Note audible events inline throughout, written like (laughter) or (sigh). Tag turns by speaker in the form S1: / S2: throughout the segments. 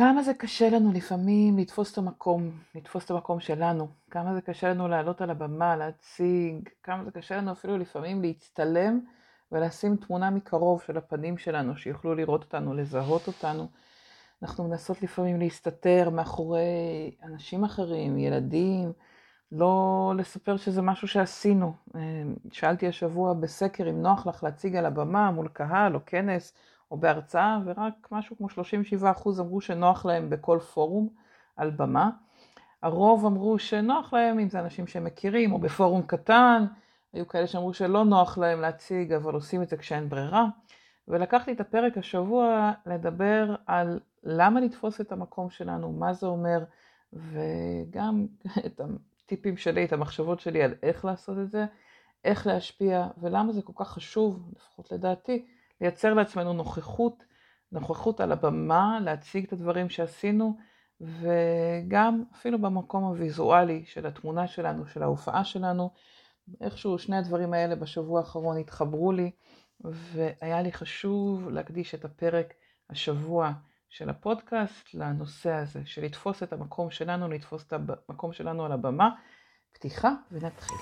S1: כמה זה קשה לנו לפעמים לתפוס את המקום, לתפוס את המקום שלנו, כמה זה קשה לנו לעלות על הבמה, להציג, כמה זה קשה לנו אפילו לפעמים להצטלם ולשים תמונה מקרוב של הפנים שלנו, שיוכלו לראות אותנו, לזהות אותנו. אנחנו מנסות לפעמים להסתתר מאחורי אנשים אחרים, ילדים, לא לספר שזה משהו שעשינו. אה, שאלתי השבוע בסקר אם נוח לך להציג על הבמה מול קהל או כנס או בהרצאה, ורק משהו כמו 37% אמרו שנוח להם בכל פורום על במה. הרוב אמרו שנוח להם אם זה אנשים שהם מכירים או בפורום קטן, היו כאלה שאמרו שלא נוח להם להציג אבל עושים את זה כשאין ברירה. ולקחתי את הפרק השבוע לדבר על למה לתפוס את המקום שלנו, מה זה אומר, וגם (laughs) את הטיפים שלי, את המחשבות שלי על איך לעשות את זה, איך להשפיע, ולמה זה כל כך חשוב, לפחות לדעתי, לייצר לעצמנו נוכחות, נוכחות על הבמה, להציג את הדברים שעשינו, וגם אפילו במקום הוויזואלי של התמונה שלנו, של ההופעה שלנו, איכשהו שני הדברים האלה בשבוע האחרון התחברו לי, והיה לי חשוב להקדיש את הפרק השבוע של הפודקאסט לנושא הזה, של לתפוס את המקום שלנו, לתפוס את המקום שלנו על הבמה. פתיחה ונתחיל.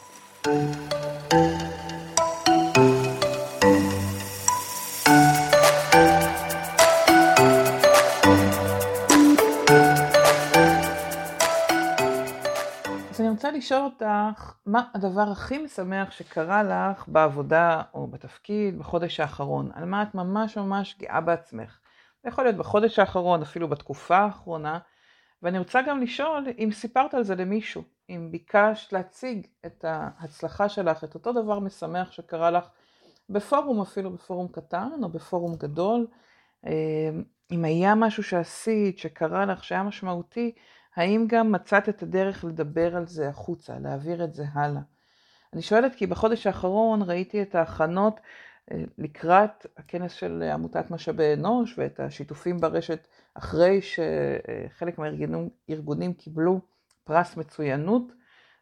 S1: לשאול אותך, מה הדבר הכי משמח שקרה לך בעבודה או בתפקיד בחודש האחרון? על מה את ממש ממש גאה בעצמך? זה יכול להיות בחודש האחרון, אפילו בתקופה האחרונה. ואני רוצה גם לשאול אם סיפרת על זה למישהו, אם ביקשת להציג את ההצלחה שלך, את אותו דבר משמח שקרה לך בפורום, אפילו בפורום קטן או בפורום גדול, אה, אם היה משהו שעשית, שקרה לך, שהיה משמעותי, האם גם מצאת את הדרך לדבר על זה החוצה, להעביר את זה הלאה? אני שואלת כי בחודש האחרון ראיתי את ההכנות לקראת הכנס של עמותת משאבי אנוש ואת השיתופים ברשת אחרי שחלק מהארגונים קיבלו פרס מצוינות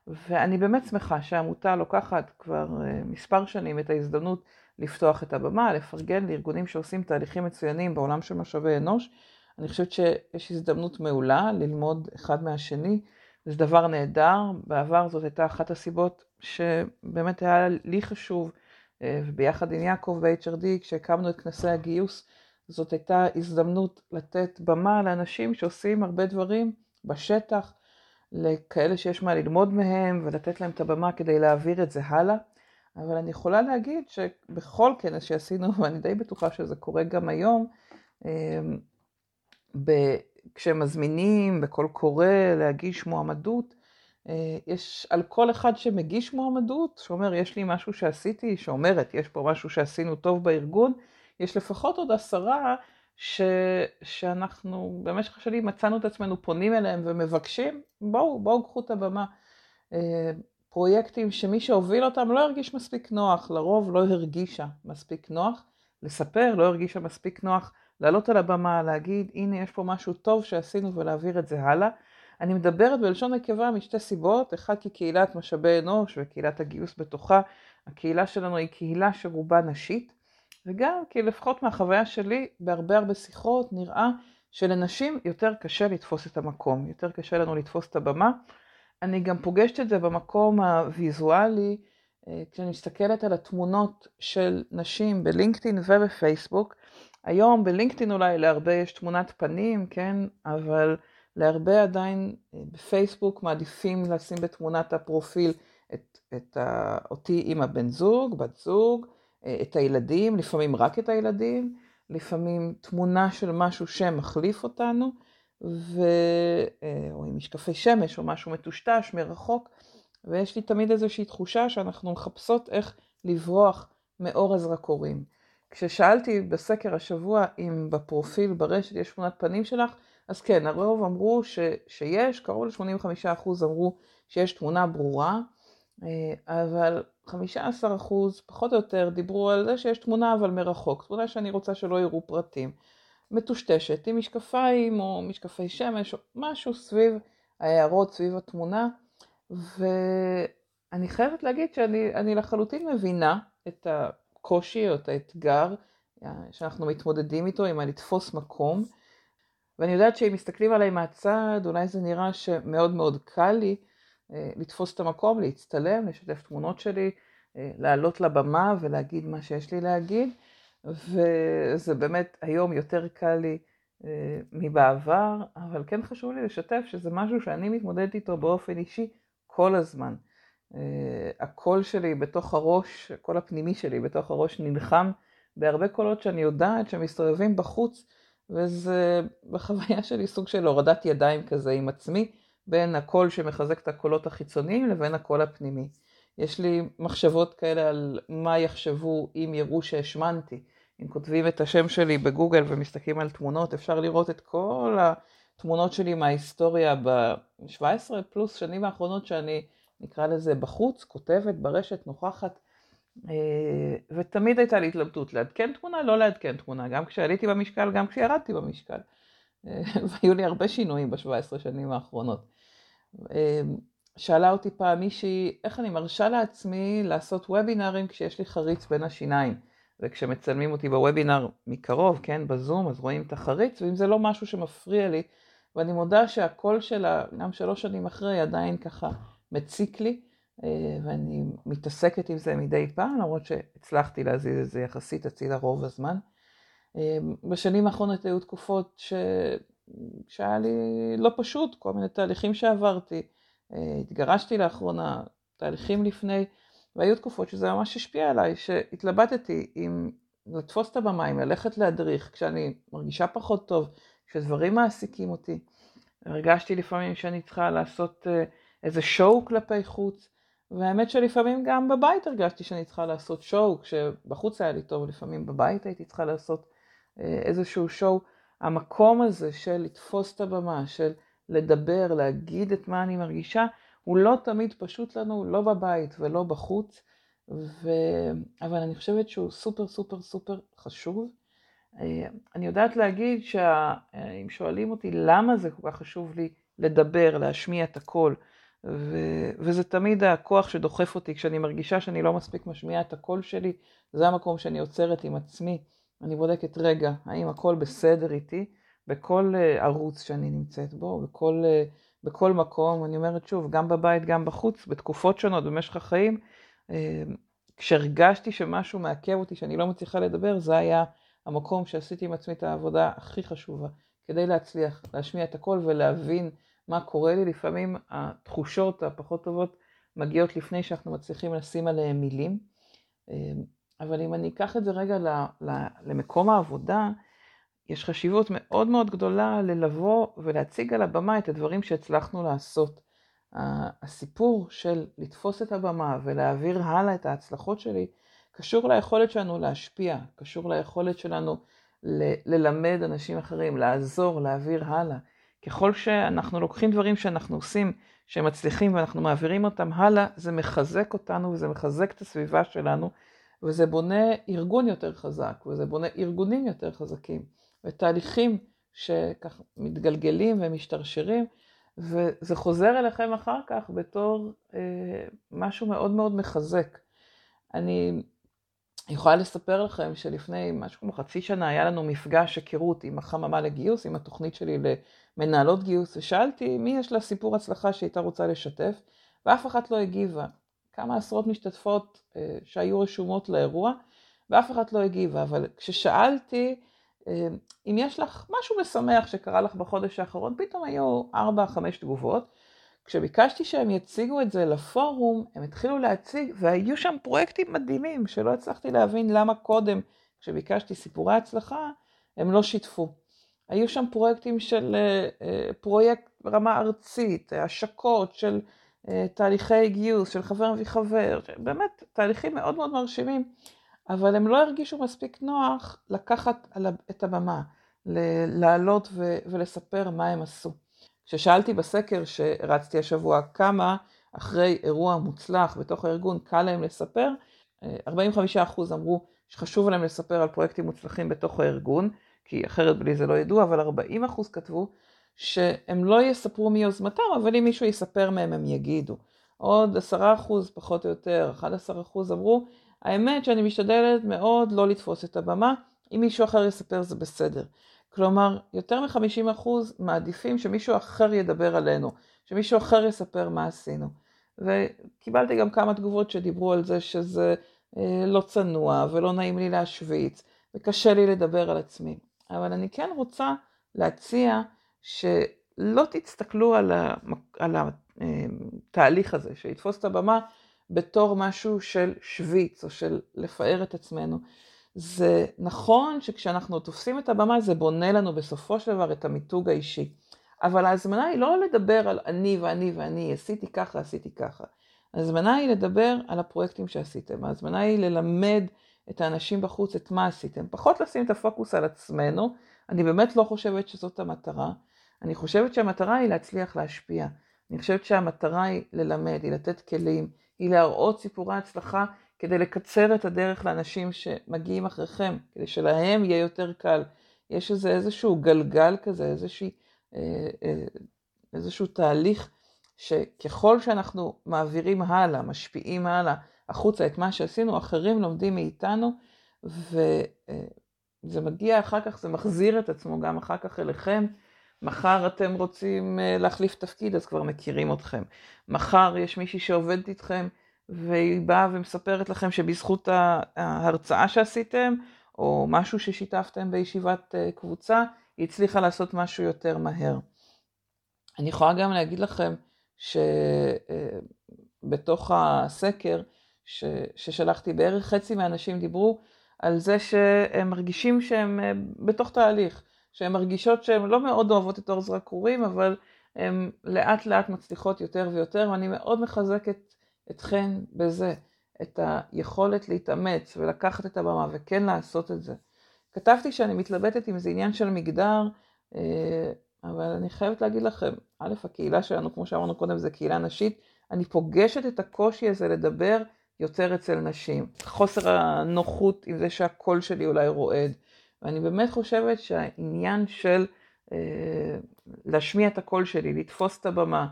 S1: ואני באמת שמחה שהעמותה לוקחת כבר אה, מספר שנים את ההזדמנות לפתוח את הבמה, לפרגן לארגונים שעושים תהליכים מצוינים בעולם של משאבי אנוש. אני חושבת שיש הזדמנות מעולה ללמוד אחד מהשני, זה דבר נהדר. בעבר זאת הייתה אחת הסיבות שבאמת היה לי חשוב אה, וביחד עם יעקב ב-HRD, כשהקמנו את כנסי הגיוס, זאת הייתה הזדמנות לתת במה לאנשים שעושים הרבה דברים בשטח, לכאלה שיש מה ללמוד מהם, ולתת להם את הבמה כדי להעביר את זה הלאה. אבל אני יכולה להגיד שבכל כנס שעשינו, (laughs) ואני די בטוחה שזה קורה גם היום, אה, כשמזמינים בקול קורא להגיש מועמדות, אה, יש על כל אחד שמגיש מועמדות, שאומר יש לי משהו שעשיתי, שאומרת יש פה משהו שעשינו טוב בארגון, יש לפחות עוד עשרה ש... שאנחנו במשך השנים מצאנו את עצמנו פונים אליהם ומבקשים, בואו, בואו קחו את הבמה. אה, פרויקטים שמי שהוביל אותם לא הרגיש מספיק נוח, לרוב לא הרגישה מספיק נוח לספר, לא הרגישה מספיק נוח לעלות על הבמה, להגיד הנה יש פה משהו טוב שעשינו ולהעביר את זה הלאה. אני מדברת בלשון נקבה משתי סיבות, אחד כי קהילת משאבי אנוש וקהילת הגיוס בתוכה, הקהילה שלנו היא קהילה שרובה נשית, וגם כי לפחות מהחוויה שלי, בהרבה הרבה שיחות נראה שלנשים יותר קשה לתפוס את המקום, יותר קשה לנו לתפוס את הבמה. אני גם פוגשת את זה במקום הוויזואלי, אה, כשאני מסתכלת על התמונות של נשים בלינקדאין ובפייסבוק. היום בלינקדאין אולי להרבה יש תמונת פנים, כן, אבל להרבה עדיין אה, בפייסבוק מעדיפים לשים בתמונת הפרופיל את, את ה, אותי עם הבן זוג, בת זוג, אה, את הילדים, לפעמים רק את הילדים, לפעמים תמונה של משהו שמחליף אותנו, ו... אה, או עם משקפי שמש או משהו מטושטש מרחוק, ויש לי תמיד איזושהי תחושה שאנחנו מחפשות איך לברוח מאור הזרקורים. כששאלתי בסקר השבוע אם בפרופיל ברשת יש תמונת פנים שלך, אז כן, הרוב אמרו ש, שיש, קרוב ל-85% אמרו שיש תמונה ברורה, אה, אבל 15% פחות או יותר דיברו על זה שיש תמונה אבל מרחוק, תמונה שאני רוצה שלא יראו פרטים. מטושטשת, עם משקפיים או משקפי שמש או משהו סביב ההערות, סביב התמונה, ואני חייבת להגיד שאני לחלוטין מבינה את הקושי או את האתגר אה, שאנחנו מתמודדים איתו עם הלתפוס מקום. ואני יודעת שאם מסתכלים עליי מהצד, אולי זה נראה שמאוד מאוד קל לי אה, לתפוס את המקום, להצטלם, לשתף תמונות שלי, אה, לעלות לבמה ולהגיד מה שיש לי להגיד, וזה באמת היום יותר קל לי מבעבר, אבל כן חשוב לי לשתף שזה משהו שאני מתמודדת איתו באופן אישי כל הזמן. הקול שלי בתוך הראש, הקול הפנימי שלי בתוך הראש נלחם בהרבה קולות שאני יודעת שמסתובבים בחוץ, וזה בחוויה שלי סוג של הורדת ידיים כזה עם עצמי, בין הקול שמחזק את הקולות החיצוניים לבין הקול הפנימי. יש לי מחשבות כאלה על מה יחשבו אם יראו שהשמנתי. אם כותבים את השם שלי בגוגל ומסתכלים על תמונות, אפשר לראות את כל התמונות שלי מההיסטוריה ב-17 פלוס שנים האחרונות שאני, נקרא לזה, בחוץ, כותבת ברשת, נוכחת. אה, ותמיד הייתה לי התלבטות, לעדכן תמונה, לא לעדכן תמונה, גם כשעליתי במשקל, גם כשירדתי במשקל. אה, (laughs) והיו לי הרבה שינויים ב-17 שנים האחרונות. אה, שאלה אותי פעם מישהי, איך אני מרשה לעצמי לעשות וובינארים כשיש לי חריץ בין השיניים. וכשמצלמים אותי בוובינר מקרוב, כן, בזום, אז רואים את החריץ, ואם זה לא משהו שמפריע לי, ואני מודה שהקול שלה, גם שלוש שנים אחרי, עדיין ככה מציק לי, אה, ואני מתעסקת עם זה מדי פעם, למרות שהצלחתי להזיז את זה יחסית הצידה רוב הזמן. אה, בשנים האחרונות היו תקופות ש... שהיה לי לא פשוט, כל מיני תהליכים שעברתי. אה, התגרשתי לאחרונה, תהליכים לפני, והיו תקופות שזה ממש השפיע עליי, שהתלבטתי אם לתפוס את הבמה, אם ללכת להדריך, כשאני מרגישה פחות טוב, כשדברים מעסיקים אותי. הרגשתי לפעמים שאני צריכה לעשות איזה שואו כלפי חוץ, והאמת שלפעמים גם בבית הרגשתי שאני צריכה לעשות שואו, כשבחוץ היה לי טוב, לפעמים בבית הייתי צריכה לעשות אה, איזשהו שואו. המקום הזה של לתפוס את הבמה, של לדבר, להגיד את מה אני מרגישה, הוא לא תמיד פשוט לנו, לא בבית ולא בחוץ, ו... אבל אני חושבת שהוא סופר סופר סופר חשוב. אה, אני יודעת להגיד שאם אה, שואלים אותי למה זה כל כך חשוב לי לדבר, להשמיע את הקול, ו- וזה תמיד הכוח שדוחף אותי כשאני מרגישה שאני לא מספיק משמיעה את הקול שלי, זה המקום שאני עוצרת עם עצמי. אני בודקת רגע, האם הכל בסדר איתי, בכל uh, ערוץ שאני נמצאת בו, בכל, uh, בכל מקום, אני אומרת שוב, גם בבית, גם בחוץ, בתקופות שונות במשך החיים, uh, כשהרגשתי שמשהו מעכב אותי, שאני לא מצליחה לדבר, זה היה המקום שעשיתי עם עצמי את העבודה הכי חשובה, כדי להצליח להשמיע את הקול ולהבין מה קורה לי, לפעמים התחושות הפחות טובות מגיעות לפני שאנחנו מצליחים לשים עליהן מילים. אבל אם אני אקח את זה רגע למקום העבודה, יש חשיבות מאוד מאוד גדולה ללבוא ולהציג על הבמה את הדברים שהצלחנו לעשות. הסיפור של לתפוס את הבמה ולהעביר הלאה את ההצלחות שלי, קשור ליכולת שלנו להשפיע, קשור ליכולת שלנו ללמד אנשים אחרים, לעזור, להעביר הלאה. ככל שאנחנו לוקחים דברים שאנחנו עושים, שהם מצליחים ואנחנו מעבירים אותם הלאה, זה מחזק אותנו וזה מחזק את הסביבה שלנו, וזה בונה ארגון יותר חזק, וזה בונה ארגונים יותר חזקים, ותהליכים שכך מתגלגלים ומשתרשרים, וזה חוזר אליכם אחר כך בתור אה, משהו מאוד מאוד מחזק. אני יכולה לספר לכם שלפני משהו כמו חצי שנה היה לנו מפגש היכרות עם החממה לגיוס, עם התוכנית שלי למנהלות גיוס, ושאלתי מי יש לה סיפור הצלחה שהייתה רוצה לשתף, ואף אחת לא הגיבה. כמה עשרות משתתפות אה, שהיו רשומות לאירוע, ואף אחת לא הגיבה, אבל כששאלתי אה, אם יש לך משהו משמח שקרה לך בחודש האחרון, פתאום היו 4-5 תגובות. כשביקשתי שהם יציגו את זה לפורום, הם התחילו להציג, והיו שם פרויקטים מדהימים, שלא הצלחתי להבין למה קודם, כשביקשתי סיפורי הצלחה, הם לא שיתפו. היו שם פרויקטים של אה, אה, פרויקט ברמה ארצית, השקות של אה, תהליכי גיוס, של חבר מביא חבר, באמת תהליכים מאוד מאוד מרשימים, אבל הם לא הרגישו מספיק נוח לקחת את הבמה, לעלות ולספר מה הם עשו. כששאלתי בסקר שרצתי השבוע כמה אחרי אירוע מוצלח בתוך הארגון קל להם לספר, 45% אמרו שחשוב להם לספר על פרויקטים מוצלחים בתוך הארגון, כי אחרת בלי זה לא ידעו, אבל 40% כתבו שהם לא יספרו מיוזמתם, אבל אם מישהו יספר מהם הם יגידו. עוד 10% פחות או יותר, 11% אמרו, האמת שאני משתדלת מאוד לא לתפוס את הבמה, אם מישהו אחר יספר זה בסדר. כלומר, יותר מ-50% מעדיפים שמישהו אחר ידבר עלינו, שמישהו אחר יספר מה עשינו. וקיבלתי גם כמה תגובות שדיברו על זה שזה אה, לא צנוע ולא נעים לי להשוויץ וקשה לי לדבר על עצמי. אבל אני כן רוצה להציע שלא תסתכלו על, ה, על התהליך הזה, שיתפוס את הבמה בתור משהו של שוויץ או של לפאר את עצמנו. זה נכון שכשאנחנו תופסים את הבמה זה בונה לנו בסופו של דבר את המיתוג האישי. אבל ההזמנה היא לא לדבר על אני ואני ואני, עשיתי ככה, עשיתי ככה. ההזמנה היא לדבר על הפרויקטים שעשיתם. ההזמנה היא ללמד את האנשים בחוץ את מה עשיתם. פחות לשים את הפוקוס על עצמנו. אני באמת לא חושבת שזאת המטרה. אני חושבת שהמטרה היא להצליח להשפיע. אני חושבת שהמטרה היא ללמד, היא לתת כלים, היא להראות סיפורי הצלחה כדי לקצר את הדרך לאנשים שמגיעים אחריכם, כדי שלהם יהיה יותר קל. יש איזה איזשהו גלגל כזה, איזושהי, אה, אה, איזשהו תהליך שככל שאנחנו מעבירים הלאה, משפיעים הלאה, החוצה את מה שעשינו, אחרים לומדים מאיתנו, וזה מגיע אחר כך, זה מחזיר את עצמו גם אחר כך אליכם. מחר אתם רוצים אה, להחליף תפקיד, אז כבר מכירים אתכם. מחר יש מישהי שעובדת איתכם, והיא באה ומספרת לכם שבזכות ההרצאה שעשיתם, או משהו ששיתפתם בישיבת אה, קבוצה, היא הצליחה לעשות משהו יותר מהר. אני יכולה גם להגיד לכם שבתוך אה, הסקר ש... ששלחתי, בערך חצי מהאנשים דיברו על זה שהם מרגישים שהם אה, בתוך תהליך, שהן מרגישות שהן לא מאוד אוהבות את אור זרקורים, אבל הן לאט לאט מצליחות יותר ויותר, ואני מאוד מחזקת אתכן בזה, את היכולת להתאמץ ולקחת את הבמה וכן לעשות את זה. כתבתי שאני מתלבטת אם זה עניין של מגדר, אה, אבל אני חייבת להגיד לכם, א', הקהילה שלנו, כמו שאמרנו קודם, זה קהילה נשית, אני פוגשת את הקושי הזה לדבר יותר אצל נשים. חוסר הנוחות עם זה שהקול שלי אולי רועד. ואני באמת חושבת שהעניין של אה, להשמיע את הקול שלי, לתפוס את הבמה,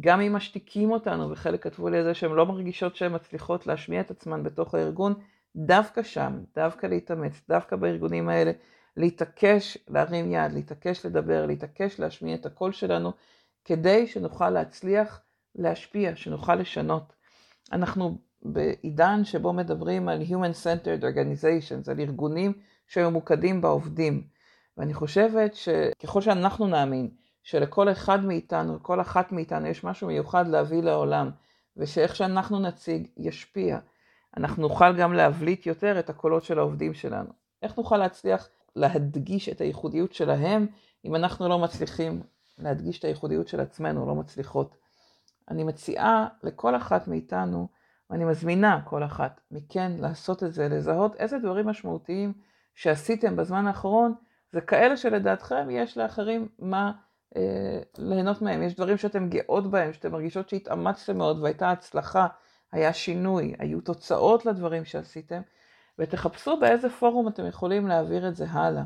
S1: גם אם משתיקים אותנו, וחלק כתבו לי על זה שהן לא מרגישות שהן מצליחות להשמיע את עצמן בתוך הארגון, דווקא שם, דווקא להתאמץ, דווקא בארגונים האלה, להתעקש להרים יד, להתעקש לדבר, להתעקש להשמיע את הקול שלנו, כדי שנוכל להצליח להשפיע, שנוכל לשנות. אנחנו בעידן שבו מדברים על Human Centered Organizations, על ארגונים שממוקדים בעובדים. ואני חושבת שככל שאנחנו נאמין שלכל אחד מאיתנו, לכל אחת מאיתנו יש משהו מיוחד להביא לעולם, ושאיך שאנחנו נציג ישפיע. אנחנו נוכל גם להבליט יותר את הקולות של העובדים שלנו. איך נוכל להצליח להדגיש את הייחודיות שלהם, אם אנחנו לא מצליחים להדגיש את הייחודיות של עצמנו, לא מצליחות. אני מציעה לכל אחת מאיתנו, ואני מזמינה כל אחת מכן לעשות את זה, לזהות איזה דברים משמעותיים שעשיתם בזמן האחרון, זה כאלה שלדעתכם יש לאחרים מה ליהנות מהם. יש דברים שאתם גאות בהם, שאתם מרגישות שהתאמצתם מאוד והייתה הצלחה, היה שינוי, היו תוצאות לדברים שעשיתם, ותחפשו באיזה פורום אתם יכולים להעביר את זה הלאה.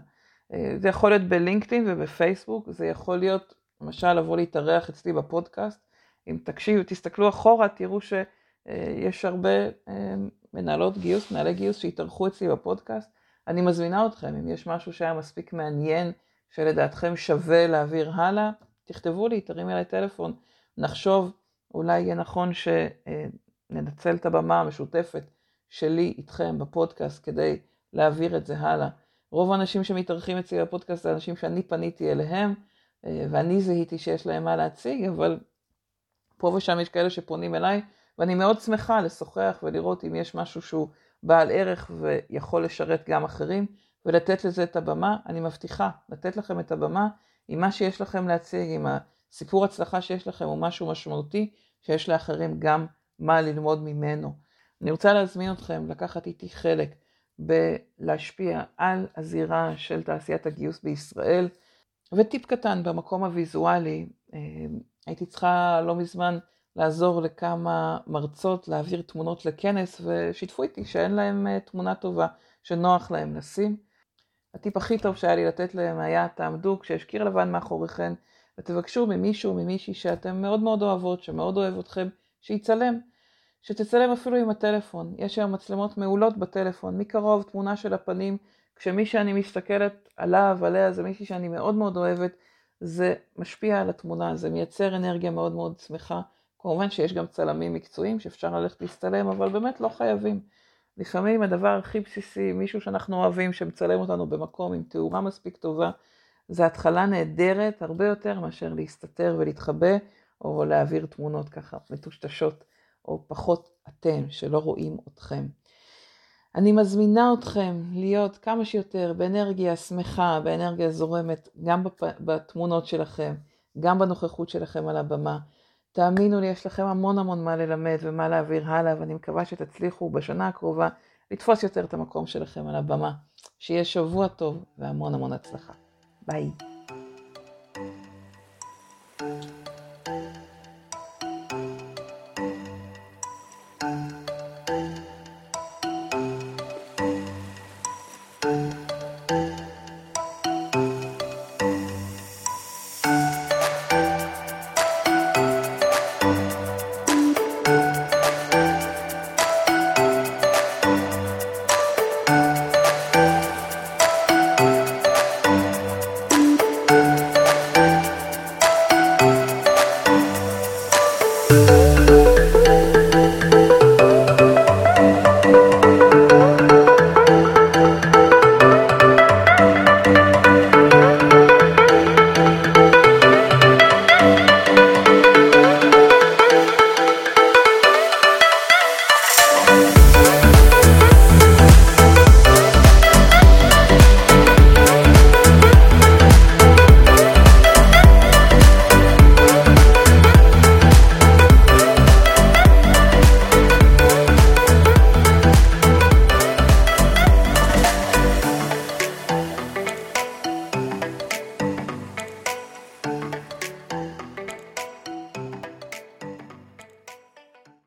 S1: אה, זה יכול להיות בלינקדאין ובפייסבוק, זה יכול להיות למשל לבוא להתארח אצלי בפודקאסט. אם תקשיבו, תסתכלו אחורה, תראו שיש הרבה אה, מנהלות גיוס, מנהלי גיוס שהתארחו אצלי בפודקאסט. אני מזמינה אתכם, אם יש משהו שהיה מספיק מעניין, שלדעתכם שווה להעביר הלאה, תכתבו לי, תרימי אליי טלפון, נחשוב, אולי יהיה נכון שננצל את הבמה המשותפת שלי איתכם בפודקאסט כדי להעביר את זה הלאה. רוב האנשים שמתארחים אצלי בפודקאסט זה אנשים שאני פניתי אליהם, ואני זיהיתי שיש להם מה להציג, אבל פה ושם יש כאלה שפונים אליי, ואני מאוד שמחה לשוחח ולראות אם יש משהו שהוא בעל ערך ויכול לשרת גם אחרים, ולתת לזה את הבמה. אני מבטיחה לתת לכם את הבמה עם מה שיש לכם להציג, עם הסיפור הצלחה שיש לכם הוא משהו משמעותי, שיש לאחרים גם מה ללמוד ממנו. אני רוצה להזמין אתכם לקחת איתי חלק בלהשפיע על הזירה של תעשיית הגיוס בישראל. וטיפ קטן במקום הוויזואלי, אה, הייתי צריכה לא מזמן לעזור לכמה מרצות להעביר תמונות לכנס ושיתפו איתי שאין להם אה, תמונה טובה שנוח להם לשים. הטיפ הכי טוב שהיה לי לתת להם היה תעמדו כשיש קיר לבן מאחוריכם ותבקשו ממישהו, ממישהי שאתם מאוד מאוד אוהבות, שמאוד אוהב אתכם, שיצלם. שתצלם אפילו עם הטלפון. יש היום מצלמות מעולות בטלפון, מקרוב תמונה של הפנים כשמי שאני מסתכלת עליו, עליה, זה מישהי שאני מאוד מאוד אוהבת, זה משפיע על התמונה, זה מייצר אנרגיה מאוד מאוד שמחה. כמובן שיש גם צלמים מקצועיים שאפשר ללכת להצטלם, אבל באמת לא חייבים. לפעמים הדבר הכי בסיסי, מישהו שאנחנו אוהבים, שמצלם אותנו במקום עם תאורה מספיק טובה, זה התחלה נהדרת הרבה יותר מאשר להסתתר ולהתחבא, או להעביר תמונות ככה מטושטשות, או פחות אתם, שלא רואים אתכם. אני מזמינה אתכם להיות כמה שיותר באנרגיה שמחה, באנרגיה זורמת, גם בתמונות שלכם, גם בנוכחות שלכם על הבמה. תאמינו לי, יש לכם המון המון מה ללמד ומה להעביר הלאה, ואני מקווה שתצליחו בשנה הקרובה לתפוס יותר את המקום שלכם על הבמה. שיהיה שבוע טוב והמון המון הצלחה. ביי.